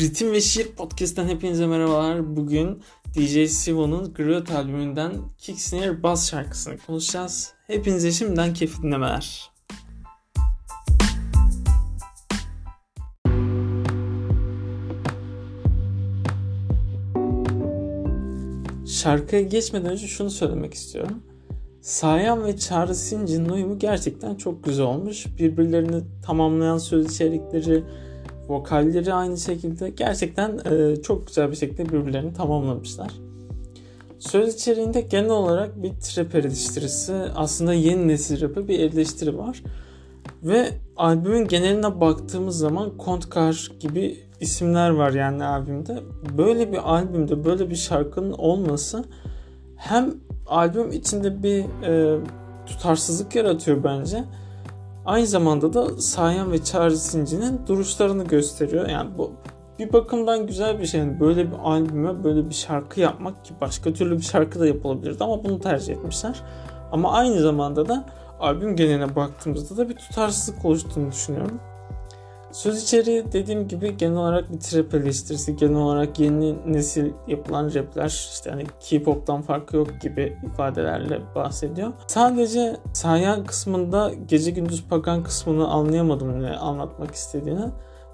Ritim ve Şiir Podcast'ten hepinize merhabalar. Bugün DJ Sivo'nun Griot albümünden Kick Snare Bass şarkısını konuşacağız. Hepinize şimdiden keyifli dinlemeler. Şarkıya geçmeden önce şunu söylemek istiyorum. Sayan ve Çağrı Sincin'in uyumu gerçekten çok güzel olmuş. Birbirlerini tamamlayan söz içerikleri, vokalleri aynı şekilde gerçekten e, çok güzel bir şekilde birbirlerini tamamlamışlar. Söz içeriğinde genel olarak bir trap eleştirisi, aslında yeni nesil rap'e bir eleştiri var. Ve albümün geneline baktığımız zaman Kontkar gibi isimler var yani albümde. Böyle bir albümde böyle bir şarkının olması hem albüm içinde bir e, tutarsızlık yaratıyor bence. Aynı zamanda da Sayan ve Çağrı Sinci'nin duruşlarını gösteriyor. Yani bu bir bakımdan güzel bir şey. Yani böyle bir albüme böyle bir şarkı yapmak ki başka türlü bir şarkı da yapılabilirdi ama bunu tercih etmişler. Ama aynı zamanda da albüm geneline baktığımızda da bir tutarsızlık oluştuğunu düşünüyorum. Söz içeriği dediğim gibi genel olarak bir trap eleştirisi, genel olarak yeni nesil yapılan rapler işte hani K-pop'tan farkı yok gibi ifadelerle bahsediyor. Sadece sayan kısmında gece gündüz pagan kısmını anlayamadım ne anlatmak istediğini.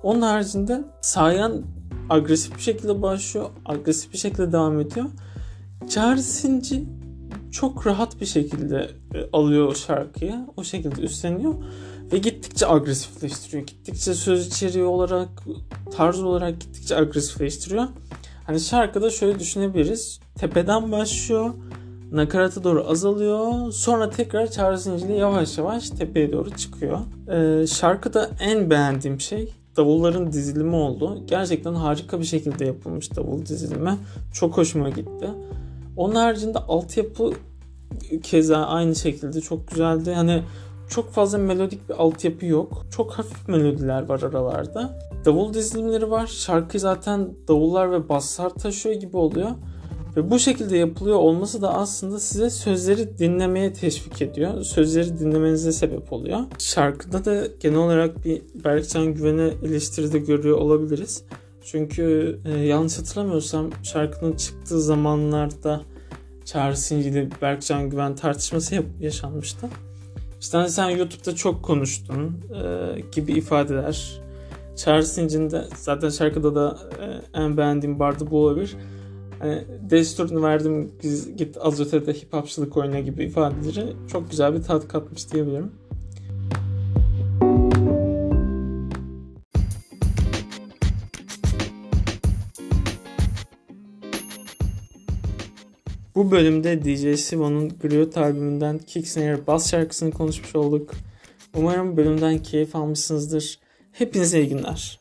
Onun haricinde sayan agresif bir şekilde başlıyor, agresif bir şekilde devam ediyor. Çağrı Sinci çok rahat bir şekilde e, alıyor o şarkıyı, o şekilde üstleniyor ve gittikçe agresifleştiriyor. Gittikçe söz içeriği olarak, tarz olarak gittikçe agresifleştiriyor. Hani şarkıda şöyle düşünebiliriz. Tepeden başlıyor, nakarata doğru azalıyor. Sonra tekrar Çağrı Zincir'le yavaş yavaş tepeye doğru çıkıyor. Ee, şarkıda en beğendiğim şey davulların dizilimi oldu. Gerçekten harika bir şekilde yapılmış davul dizilimi. Çok hoşuma gitti. Onun haricinde altyapı keza aynı şekilde çok güzeldi. Hani çok fazla melodik bir altyapı yok. Çok hafif melodiler var aralarda. Davul dizilimleri var. Şarkı zaten davullar ve basslar taşıyor gibi oluyor. Ve bu şekilde yapılıyor olması da aslında size sözleri dinlemeye teşvik ediyor. Sözleri dinlemenize sebep oluyor. Şarkıda da genel olarak bir Berkcan Güven'e eleştiride görüyor olabiliriz. Çünkü e, yanlış hatırlamıyorsam şarkının çıktığı zamanlarda Çağrı Sinci'de Berkcan Güven tartışması yaşanmıştı. İşte hani sen YouTube'da çok konuştun e, gibi ifadeler. Charles Sincin'in de zaten şarkıda da e, en beğendiğim bardı bu olabilir. Hani desturunu verdim git az ötede hip hopçılık oyna gibi ifadeleri çok güzel bir tat katmış diyebilirim. Bu bölümde DJ Sivo'nun Griot albümünden Kick Snare Bass şarkısını konuşmuş olduk. Umarım bölümden keyif almışsınızdır. Hepinize iyi günler.